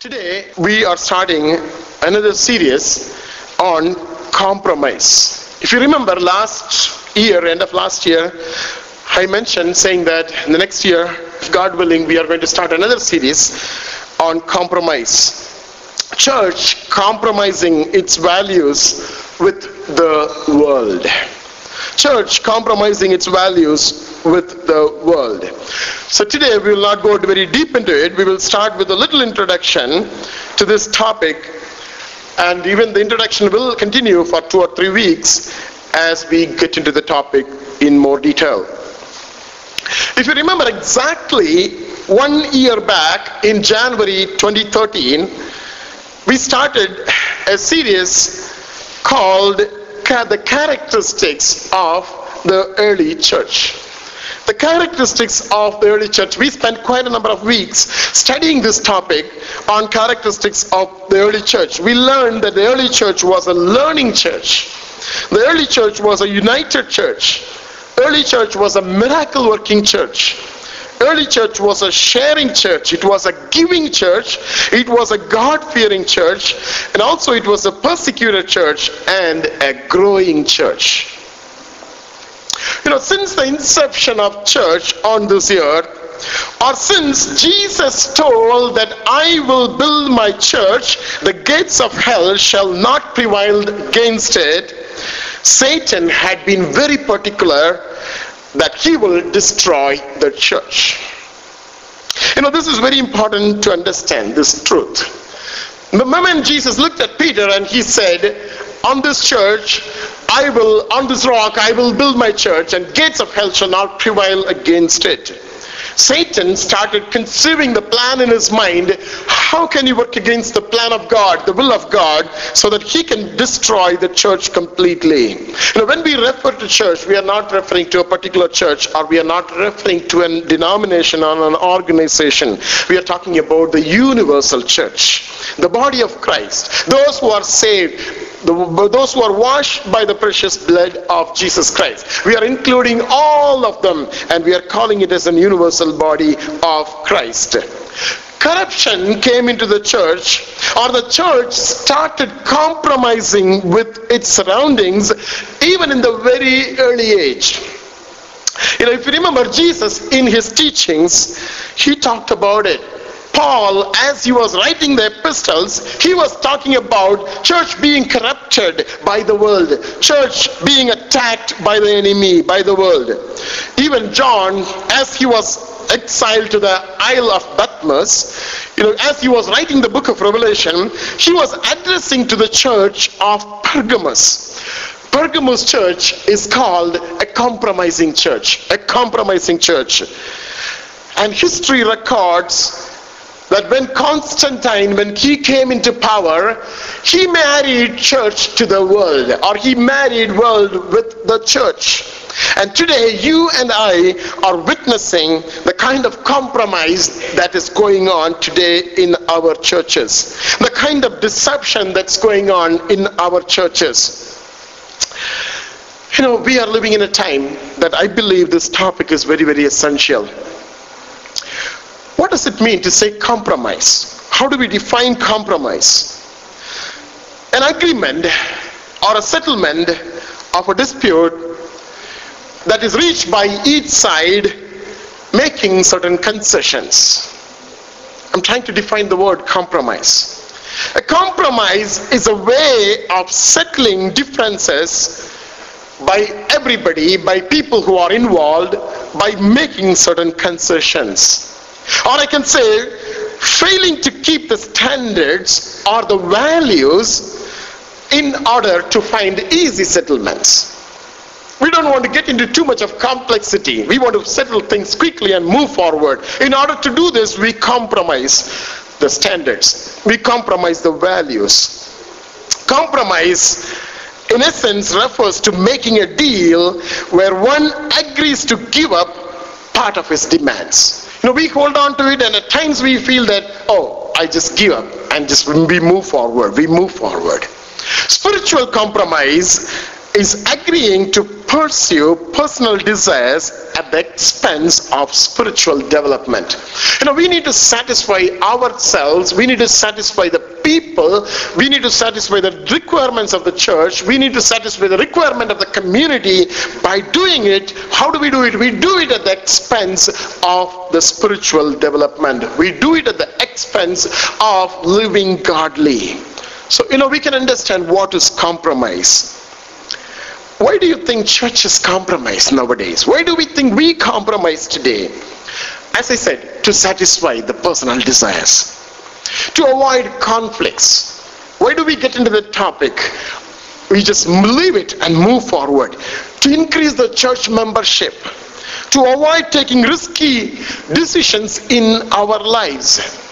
Today, we are starting another series on compromise. If you remember last year, end of last year, I mentioned saying that in the next year, God willing, we are going to start another series on compromise. Church compromising its values with the world. Church compromising its values with the world. So today we will not go very deep into it. We will start with a little introduction to this topic and even the introduction will continue for two or three weeks as we get into the topic in more detail. If you remember exactly one year back in January 2013, we started a series called At the Characteristics of the Early Church. The characteristics of the early church. We spent quite a number of weeks studying this topic on characteristics of the early church. We learned that the early church was a learning church. The early church was a united church. Early church was a miracle working church. Early church was a sharing church. It was a giving church. It was a God fearing church. And also it was a persecuted church and a growing church. You know, since the inception of church on this earth, or since Jesus told that I will build my church, the gates of hell shall not prevail against it, Satan had been very particular that he will destroy the church. You know, this is very important to understand this truth. The moment Jesus looked at Peter and he said, On this church, I will, on this rock, I will build my church, and gates of hell shall not prevail against it. Satan started conceiving the plan in his mind. How can he work against the plan of God, the will of God, so that he can destroy the church completely? Know, when we refer to church, we are not referring to a particular church or we are not referring to a denomination or an organization. We are talking about the universal church, the body of Christ, those who are saved, those who are washed by the precious blood of Jesus Christ. We are including all of them and we are calling it as a universal body of Christ. Corruption came into the church, or the church started compromising with its surroundings even in the very early age. You know, if you remember Jesus in his teachings, he talked about it Paul, as he was writing the epistles, he was talking about church being corrupted by the world, church being attacked by the enemy, by the world. Even John, as he was exiled to the Isle of Patmos, you know, as he was writing the book of Revelation, he was addressing to the church of Pergamos. Pergamos church is called a compromising church, a compromising church. And history records that when Constantine, when he came into power, he married church to the world, or he married world with the church. And today, you and I are witnessing the kind of compromise that is going on today in our churches, the kind of deception that's going on in our churches. You know, we are living in a time that I believe this topic is very, very essential. What does it mean to say compromise? How do we define compromise? An agreement or a settlement of a dispute that is reached by each side making certain concessions. I'm trying to define the word compromise. A compromise is a way of settling differences by everybody, by people who are involved, by making certain concessions. Or I can say, failing to keep the standards or the values in order to find easy settlements. We don't want to get into too much of complexity. We want to settle things quickly and move forward. In order to do this, we compromise the standards. We compromise the values. Compromise, in essence, refers to making a deal where one agrees to give up part of his demands. Know, we hold on to it and at times we feel that, oh, I just give up and just we move forward. We move forward. Spiritual compromise is agreeing to pursue personal desires at the expense of spiritual development. You know, we need to satisfy ourselves, we need to satisfy the people, we need to satisfy the requirements of the church, we need to satisfy the requirement of the community. By doing it, how do we do it? We do it at the expense of the spiritual development. We do it at the expense of living godly. So, you know, we can understand what is compromise. Why do you think churches compromise nowadays? Why do we think we compromise today? As I said, to satisfy the personal desires, to avoid conflicts. Why do we get into the topic? We just leave it and move forward. To increase the church membership, to avoid taking risky decisions in our lives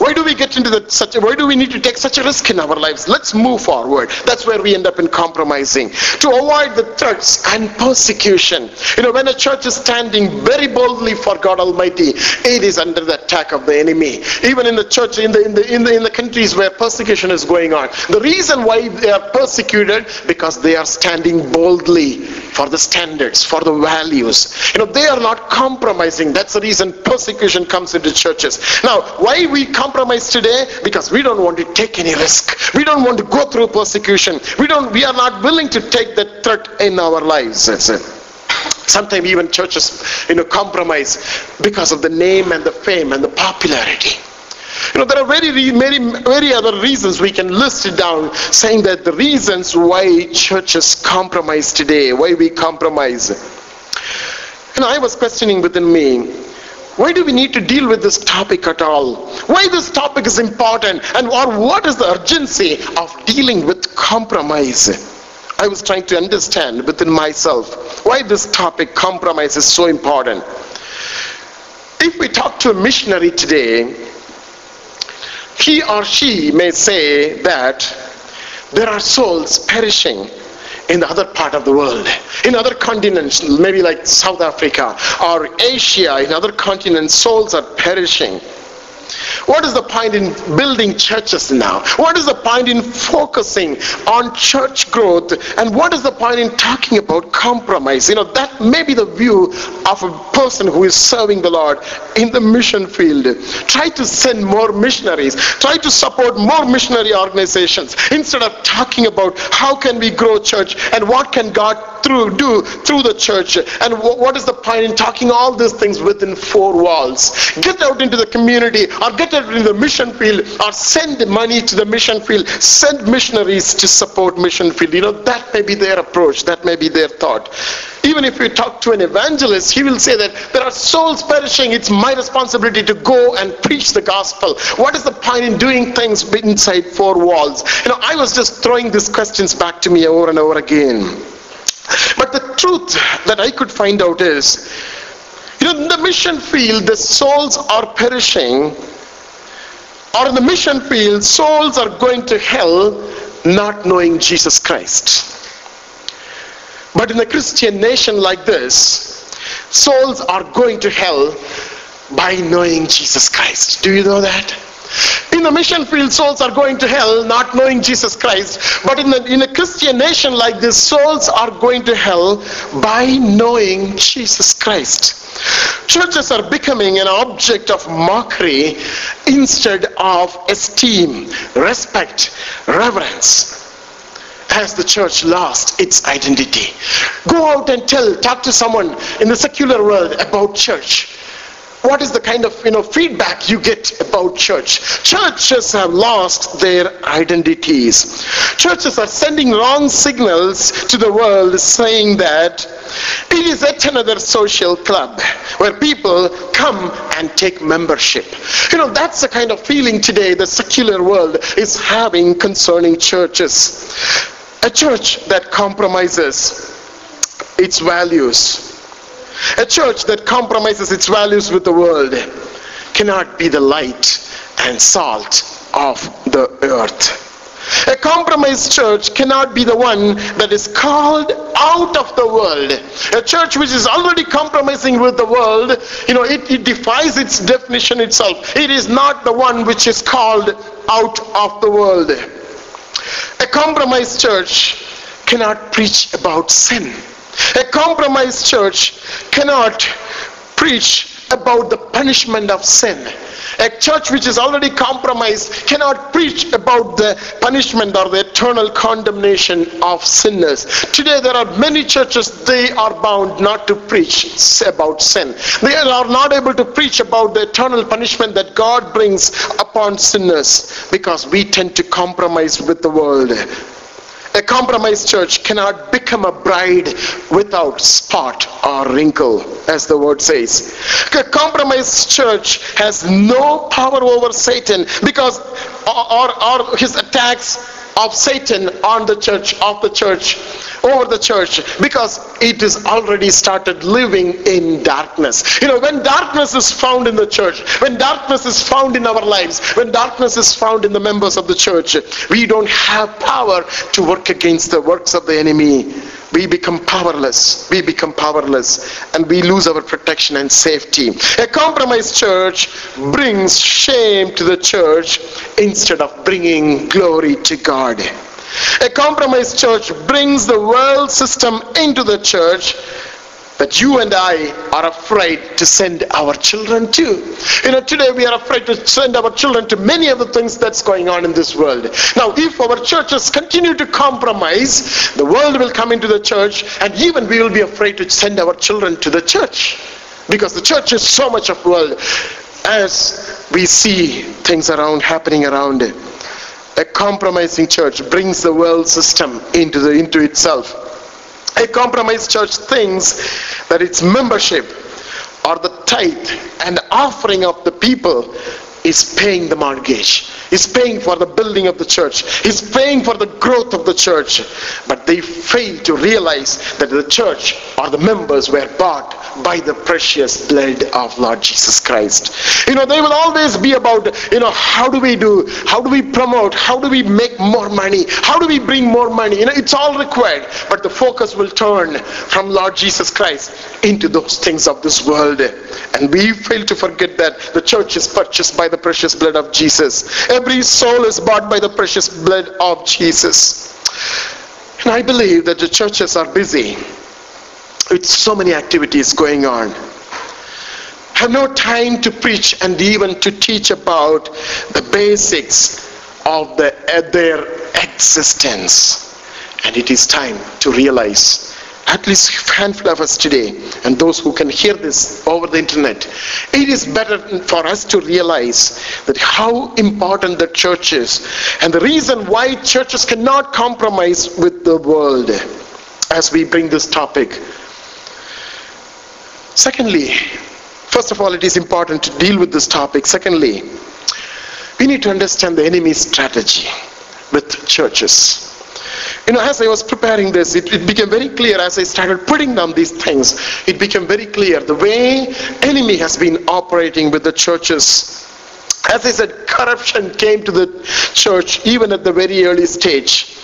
why do we get into that such why do we need to take such a risk in our lives? Let's move forward. That's where we end up in compromising. To avoid the threats and persecution. You know, when a church is standing very boldly for God Almighty, it is under the attack of the enemy. Even in the church, in the in the in the, in the countries where persecution is going on. The reason why they are persecuted because they are standing boldly for the standards, for the values. You know, they are not compromising. That's the reason persecution comes into churches. Now, why we come compromise today because we don't want to take any risk. We don't want to go through persecution. We don't. We are not willing to take that threat in our lives. Sometimes even churches, you know, compromise because of the name and the fame and the popularity. You know, there are very, very, very other reasons we can list it down, saying that the reasons why churches compromise today, why we compromise. And I was questioning within me, why do we need to deal with this topic at all? Why this topic is important and or what is the urgency of dealing with compromise? I was trying to understand within myself why this topic compromise is so important. If we talk to a missionary today, he or she may say that there are souls perishing in the other part of the world, in other continents, maybe like South Africa or Asia, in other continents, souls are perishing. What is the point in building churches now? What is the point in focusing on church growth? And what is the point in talking about compromise? You know, that may be the view of a person who is serving the Lord in the mission field. Try to send more missionaries. Try to support more missionary organizations instead of talking about how can we grow church and what can God through do through the church and what is the point in talking all these things within four walls. Get out into the community or get out in the mission field or send money to the mission field. Send missionaries to support mission field. You know, that may be their approach. That may be their thought. Even if you talk to an evangelist, he will say that there are souls perishing. It's my responsibility to go and preach the gospel. What is the point in doing things inside four walls? You know, I was just throwing these questions back to me over and over again. But the truth that I could find out is, you know, in the mission field, the souls are perishing or in the mission field, souls are going to hell not knowing Jesus Christ. But in a Christian nation like this, souls are going to hell by knowing Jesus Christ. Do you know that? In the mission field, souls are going to hell not knowing Jesus Christ. But in, the, in a Christian nation like this, souls are going to hell by knowing Jesus Christ. Churches are becoming an object of mockery instead of esteem, respect, reverence has the church lost its identity? Go out and tell, talk to someone in the secular world about church what is the kind of you know feedback you get about church? Churches have lost their identities. Churches are sending wrong signals to the world saying that it is yet another social club where people come and take membership. You know that's the kind of feeling today the secular world is having concerning churches. A church that compromises its values a church that compromises its values with the world cannot be the light and salt of the earth. A compromised church cannot be the one that is called out of the world. A church which is already compromising with the world, you know, it, it defies its definition itself. It is not the one which is called out of the world. A compromised church cannot preach about sin A compromised church cannot preach about the punishment of sin. A church which is already compromised cannot preach about the punishment or the eternal condemnation of sinners. Today there are many churches, they are bound not to preach about sin. They are not able to preach about the eternal punishment that God brings upon sinners because we tend to compromise with the world. A compromised church cannot become a bride without spot or wrinkle, as the word says. A compromised church has no power over Satan because, or, or his attacks of Satan on the church, of the church, over the church, because it is already started living in darkness. You know, when darkness is found in the church, when darkness is found in our lives, when darkness is found in the members of the church, we don't have power to work against the works of the enemy we become powerless. We become powerless and we lose our protection and safety. A compromised church brings shame to the church instead of bringing glory to God. A compromised church brings the world system into the church that you and I are afraid to send our children to. You know, today we are afraid to send our children to many of the things that's going on in this world. Now, if our churches continue to compromise, the world will come into the church and even we will be afraid to send our children to the church. Because the church is so much of world. As we see things around happening around it, a compromising church brings the world system into the into itself a compromised church thinks that its membership or the tithe and offering of the people is paying the mortgage, is paying for the building of the church, is paying for the growth of the church. But they fail to realize that the church or the members were bought by the precious blood of Lord Jesus Christ. You know, they will always be about, you know, how do we do, how do we promote, how do we make more money, how do we bring more money? You know, it's all required, but the focus will turn from Lord Jesus Christ into those things of this world. And we fail to forget that the church is purchased by the precious blood of Jesus. Every soul is bought by the precious blood of Jesus. And I believe that the churches are busy with so many activities going on have no time to preach and even to teach about the basics of the, their existence and it is time to realize at least handful of us today and those who can hear this over the internet it is better for us to realize that how important the church is and the reason why churches cannot compromise with the world as we bring this topic Secondly, first of all, it is important to deal with this topic. Secondly, we need to understand the enemy's strategy with churches. You know, as I was preparing this, it, it, became very clear as I started putting down these things, it became very clear the way enemy has been operating with the churches. As I said, corruption came to the church even at the very early stage.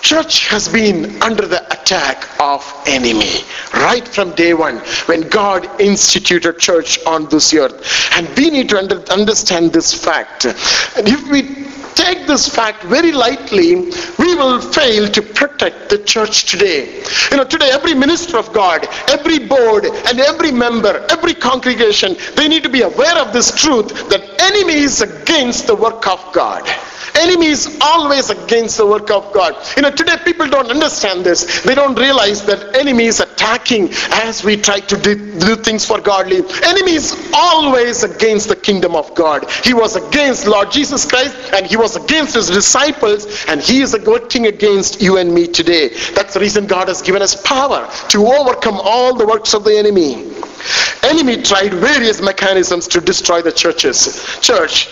Church has been under the attack of enemy right from day one when god instituted church on this earth. And we need to under, understand this fact. And if we take this fact very lightly we will fail to protect the church today. You know today every minister of god every board and every member every congregation they need to be aware of this truth that enemy is against the work of god Enemy is always against the work of God. You know, today people don't understand this. They don't realize that enemy is attacking as we try to do, things for godly. Enemy is always against the kingdom of God. He was against Lord Jesus Christ and he was against his disciples and he is working against you and me today. That's the reason God has given us power to overcome all the works of the enemy. Enemy tried various mechanisms to destroy the churches. Church,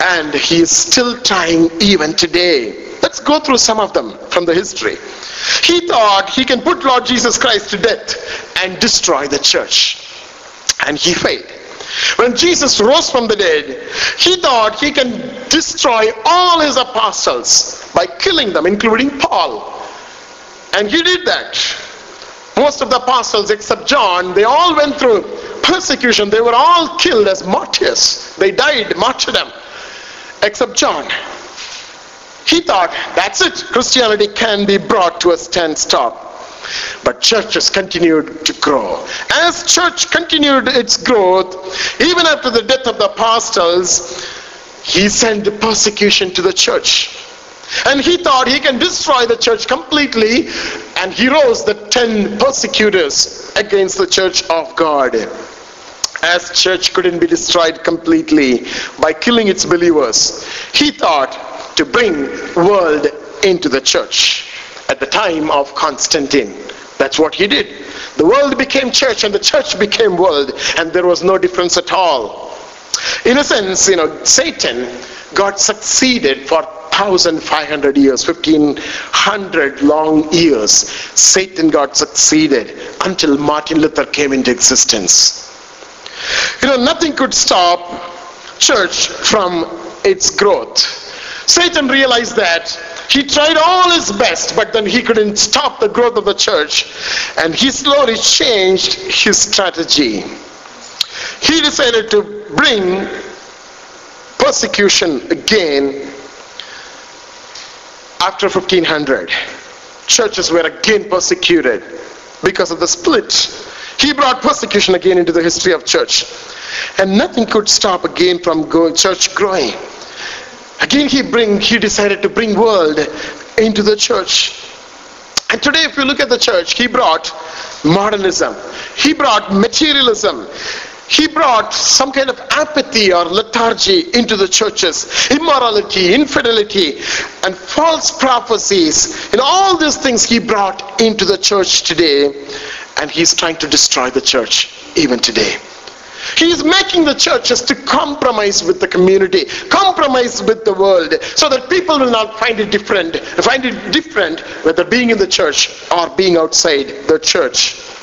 and he is still trying even today. Let's go through some of them from the history. He thought he can put Lord Jesus Christ to death and destroy the church. And he failed. When Jesus rose from the dead, he thought he can destroy all his apostles by killing them, including Paul. And he did that. Most of the apostles, except John, they all went through persecution. They were all killed as martyrs. They died martyrdom except John. He thought, that's it, Christianity can be brought to a standstill. But churches continued to grow. As church continued its growth, even after the death of the apostles, he sent persecution to the church. And he thought he can destroy the church completely, and he rose the ten persecutors against the church of God. As church couldn't be destroyed completely by killing its believers, he thought to bring world into the church at the time of Constantine. That's what he did. The world became church and the church became world, and there was no difference at all. In a sense, you know, Satan got succeeded for 1500 years 1500 long years satan got succeeded until martin luther came into existence you know nothing could stop church from its growth. Satan realized that he tried all his best but then he couldn't stop the growth of the church and he slowly changed his strategy. He decided to bring persecution again after 1500 churches were again persecuted because of the split he brought persecution again into the history of church. And nothing could stop again from going, church growing. Again he bring he decided to bring world into the church. And today if you look at the church he brought modernism. He brought materialism. He brought some kind of apathy or lethargy into the churches. Immorality infidelity and false prophecies. And all these things he brought into the church today and he's trying to destroy the church even today. He is making the churches to compromise with the community, compromise with the world, so that people will not find it different, find it different whether being in the church or being outside the church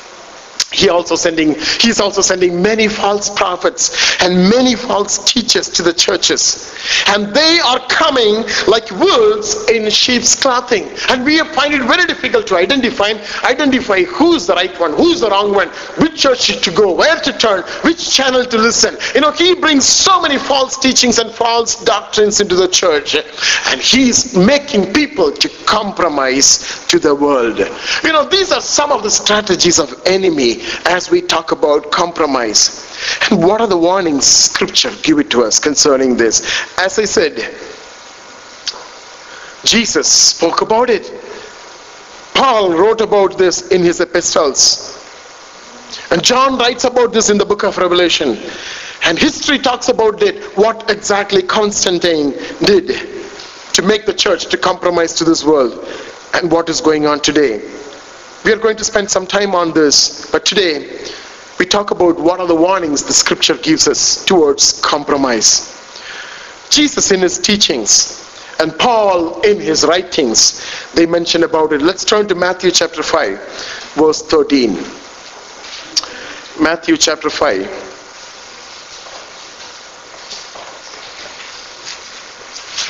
he also sending he's also sending many false prophets and many false teachers to the churches. And they are coming like wolves in sheep's clothing. And we find it very difficult to identify identify who's the right one who's the wrong one which church to go where to turn which channel to listen. You know he brings so many false teachings and false doctrines into the church. And he's making people to compromise to the world. You know these are some of the strategies of enemy as we talk about compromise. And what are the warnings scripture give it to us concerning this? As I said, Jesus spoke about it. Paul wrote about this in his epistles. And John writes about this in the book of Revelation. And history talks about it, what exactly Constantine did to make the church to compromise to this world and what is going on today. We are going to spend some time on this, but today we talk about what are the warnings the scripture gives us towards compromise. Jesus in his teachings and Paul in his writings, they mention about it. Let's turn to Matthew chapter 5, verse 13. Matthew chapter 5.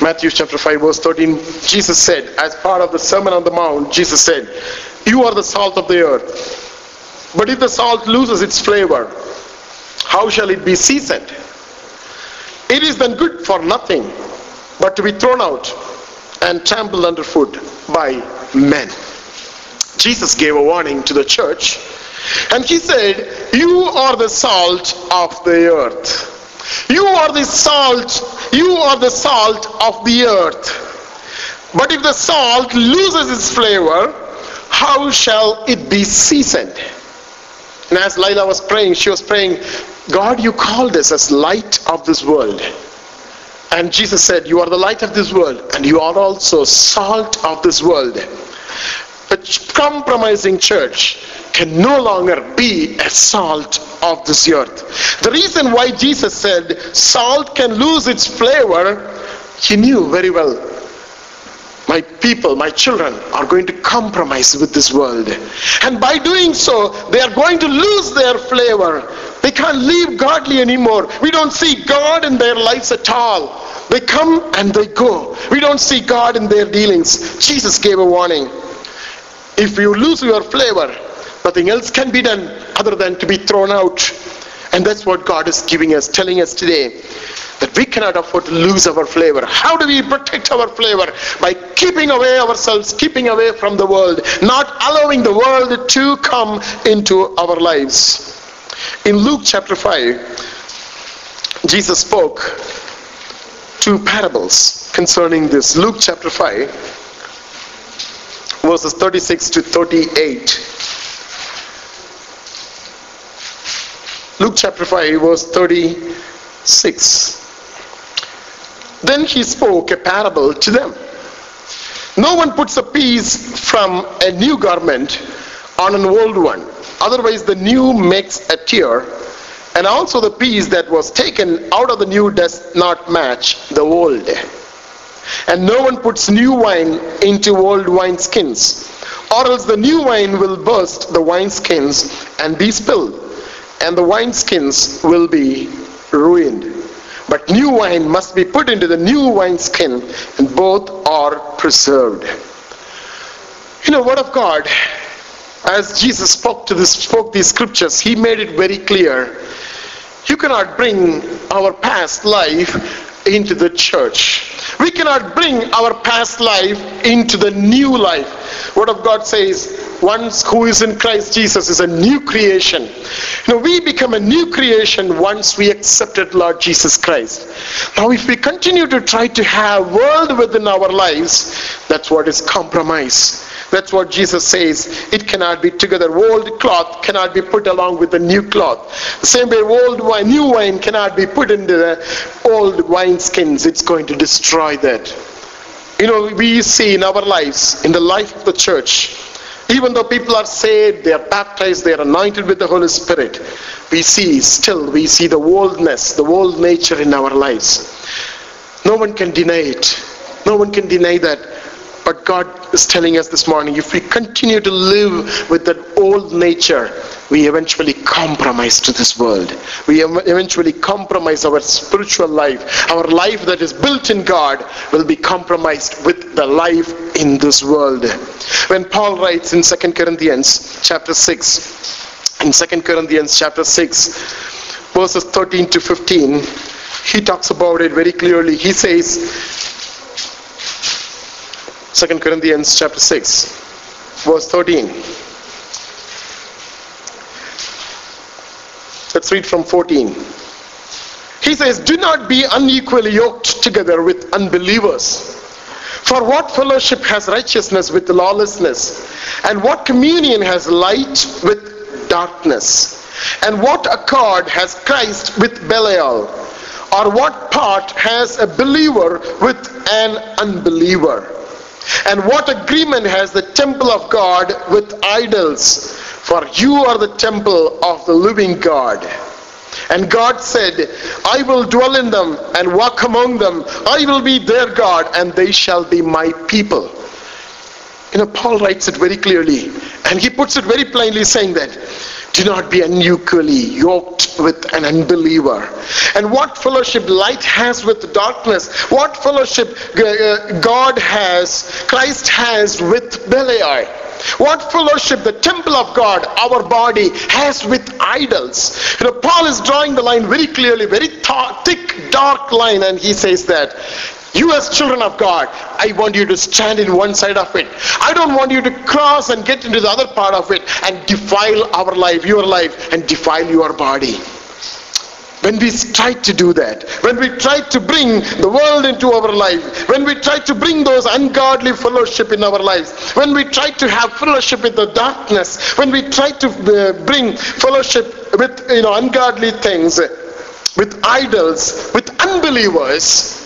Matthew chapter 5 verse 13, Jesus said, as part of the Sermon on the Mount, Jesus said, you are the salt of the earth. But if the salt loses its flavor, how shall it be seasoned? It is then good for nothing but to be thrown out and trampled underfoot by men. Jesus gave a warning to the church and he said, You are the salt of the earth. You are the salt, you are the salt of the earth. But if the salt loses its flavor, how shall it be seasoned? And as Laila was praying, she was praying, God, you called us as light of this world. And Jesus said, You are the light of this world, and you are also salt of this world. A compromising church can no longer be a salt of this earth. The reason why Jesus said salt can lose its flavor, he knew very well. My people, my children are going to compromise with this world. And by doing so, they are going to lose their flavor. They can't live godly anymore. We don't see God in their lives at all. They come and they go. We don't see God in their dealings. Jesus gave a warning. If you lose your flavor, nothing else can be done other than to be thrown out And that's what God is giving us, telling us today that we cannot afford to lose our flavor. How do we protect our flavor? By keeping away ourselves, keeping away from the world, not allowing the world to come into our lives. In Luke chapter 5, Jesus spoke two parables concerning this. Luke chapter 5, verses 36 to 38. Luke chapter 5, verse 36. Then he spoke a parable to them. No one puts a piece from a new garment on an old one. Otherwise, the new makes a tear, and also the piece that was taken out of the new does not match the old. And no one puts new wine into old wineskins, or else the new wine will burst the wineskins and be spilled and the wineskins will be ruined. But new wine must be put into the new wineskin, and both are preserved. You know, Word of God, as Jesus spoke to this, spoke these scriptures, he made it very clear. You cannot bring our past life into the church. We cannot bring our past life into the new life. Word of God says, once who is in Christ Jesus is a new creation. You know, we become a new creation once we accepted Lord Jesus Christ. Now, if we continue to try to have world within our lives, that's what is compromise. That's what Jesus says. It cannot be together. Old cloth cannot be put along with the new cloth. The same way old wine, new wine cannot be put into the old wine skins. It's going to destroy that. You know, we see in our lives, in the life of the church, even though people are saved, they are baptized, they are anointed with the Holy Spirit, we see still, we see the oldness, the old nature in our lives. No one can deny it. No one can deny that. But God is telling us this morning if we continue to live with that old nature, we eventually compromise to this world. We eventually compromise our spiritual life. Our life that is built in God will be compromised with the life in this world. When Paul writes in 2 Corinthians chapter 6, in 2 Corinthians chapter 6, verses 13 to 15, he talks about it very clearly. He says, 2 Corinthians chapter 6, verse 13. Let's read from 14. He says, Do not be unequally yoked together with unbelievers. For what fellowship has righteousness with lawlessness? And what communion has light with darkness? And what accord has Christ with Belial? Or what part has a believer with an unbeliever? And what agreement has the temple of God with idols? For you are the temple of the living God. And God said, I will dwell in them and walk among them. I will be their God, and they shall be my people. You know, Paul writes it very clearly, and he puts it very plainly, saying that do not be unequally yoked with an unbeliever. And what fellowship light has with darkness, what fellowship uh, God has, Christ has with Belial. What fellowship the temple of God, our body, has with idols. You know, Paul is drawing the line very clearly, very th- thick, dark line, and he says that you as children of God, I want you to stand in one side of it. I don't want you to cross and get into the other part of it and defile our life, your life, and defile your body. When we try to do that, when we try to bring the world into our life, when we try to bring those ungodly fellowship in our lives, when we try to have fellowship with the darkness, when we try to uh, bring fellowship with you know ungodly things, with idols, with unbelievers,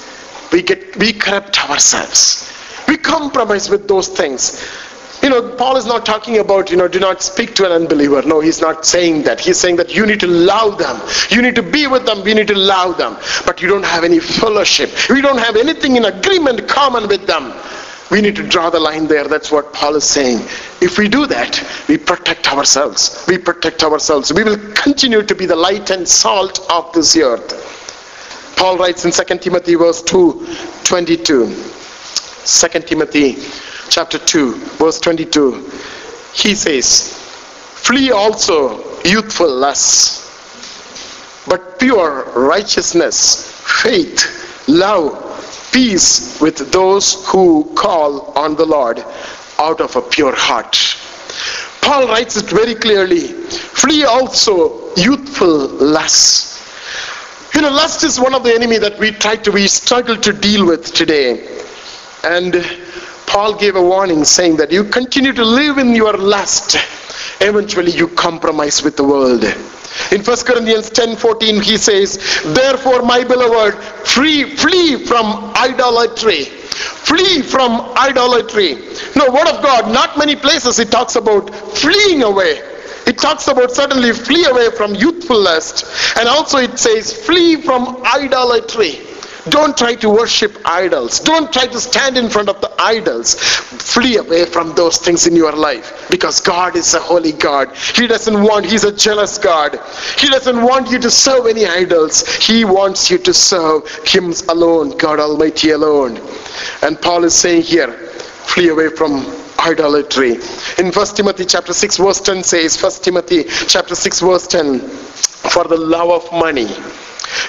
we get we corrupt ourselves. We compromise with those things. You know paul is not talking about you know do not speak to an unbeliever. No he's not saying that. He's saying that you need to love them. You need to be with them. We need to love them. But you don't have any fellowship. We don't have anything in agreement common with them. We need to draw the line there. That's what paul is saying. If we do that we protect ourselves. We protect ourselves. We will continue to be the light and salt of this earth Paul writes in 2 Timothy verse 2, 22. 2 Timothy chapter 2, verse 22. He says, Flee also youthful lusts. but pure righteousness, faith, love, peace with those who call on the Lord out of a pure heart. Paul writes it very clearly. Flee also youthful lusts. You know, lust is one of the enemy that we try to, we struggle to deal with today. And Paul gave a warning saying that you continue to live in your lust, eventually you compromise with the world. In 1 Corinthians 10 14, he says, Therefore, my beloved, free, flee from idolatry. Flee from idolatry. No, word of God, not many places it talks about fleeing away. It talks about certainly flee away from youthful lust. And also it says flee from idolatry. Don't try to worship idols. Don't try to stand in front of the idols. Flee away from those things in your life because God is a holy God. He doesn't want, He's a jealous God. He doesn't want you to serve any idols. He wants you to serve Him alone, God Almighty alone. And Paul is saying here, flee away from idolatry. In 1 Timothy chapter 6 verse 10 says, 1 Timothy chapter 6 verse 10, for the love of money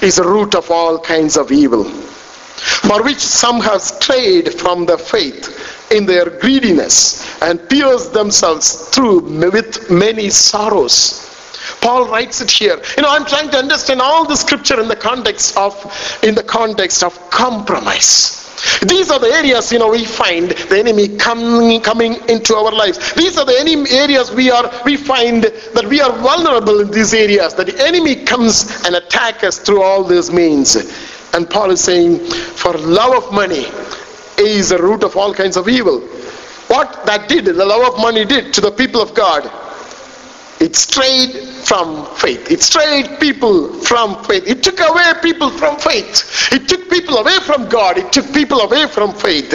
is the root of all kinds of evil, for which some have strayed from the faith in their greediness and pierced themselves through with many sorrows. Paul writes it here. You know, I'm trying to understand all the scripture in the context of in the context of compromise. These are the areas, you know, we find the enemy coming, coming into our lives. These are the enemy areas we are, we find that we are vulnerable in these areas. That the enemy comes and attack us through all these means. And Paul is saying, for love of money is the root of all kinds of evil. What that did, the love of money did to the people of God, it strayed from faith. It strayed people from faith. It took away people from faith. It took people away from God. It took people away from faith.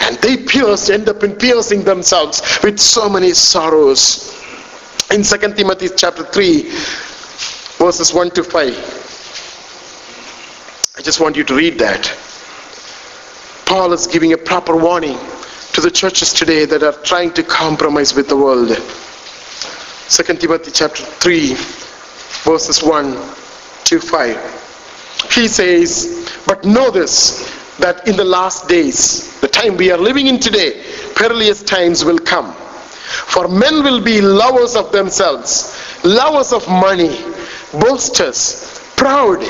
And they pierced, end up in piercing themselves with so many sorrows. In 2 Timothy chapter 3, verses 1 to 5. I just want you to read that. Paul is giving a proper warning to the churches today that are trying to compromise with the world. 2 Timothy chapter 3 verses 1 to 5. He says, But know this, that in the last days, the time we are living in today, perilous times will come. For men will be lovers of themselves, lovers of money, boasters, proud,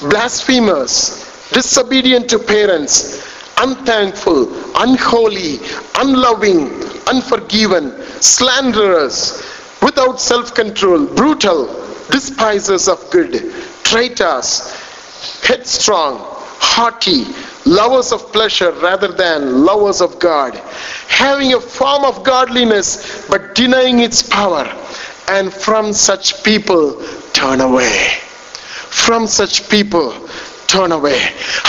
blasphemers, disobedient to parents, unthankful, unholy, unloving, unforgiven, slanderers, without self-control, brutal, despisers of good, traitors, headstrong, haughty, lovers of pleasure rather than lovers of God, having a form of godliness but denying its power, and from such people turn away. From such people turn away.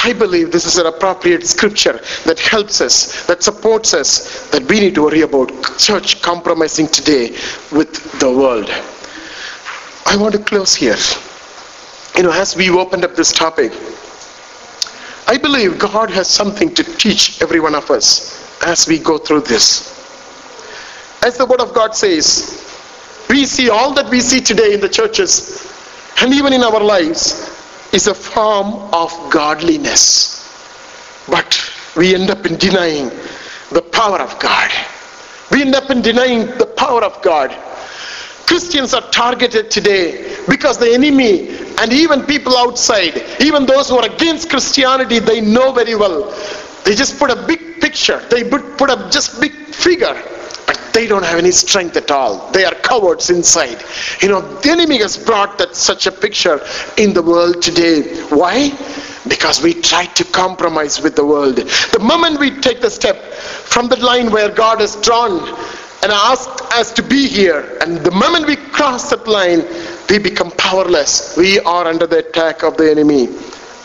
I believe this is an appropriate scripture that helps us, that supports us, that we need to worry about church compromising today with the world. I want to close here. You know, as we opened up this topic, I believe God has something to teach every one of us as we go through this. As the Word of God says, we see all that we see today in the churches and even in our lives is a form of godliness. But we end up in denying the power of God. We end up in denying the power of God. Christians are targeted today because the enemy and even people outside, even those who are against Christianity, they know very well. They just put a big picture, they put a just big figure they don't have any strength at all. They are cowards inside. You know, the enemy has brought that such a picture in the world today. Why? Because we try to compromise with the world. The moment we take the step from the line where God has drawn and asked us to be here, and the moment we cross that line, we become powerless. We are under the attack of the enemy.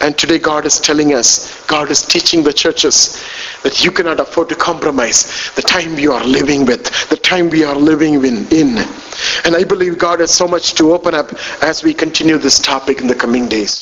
And today God is telling us, God is teaching the churches that you cannot afford to compromise the time you are living with, the time we are living in. And I believe God has so much to open up as we continue this topic in the coming days.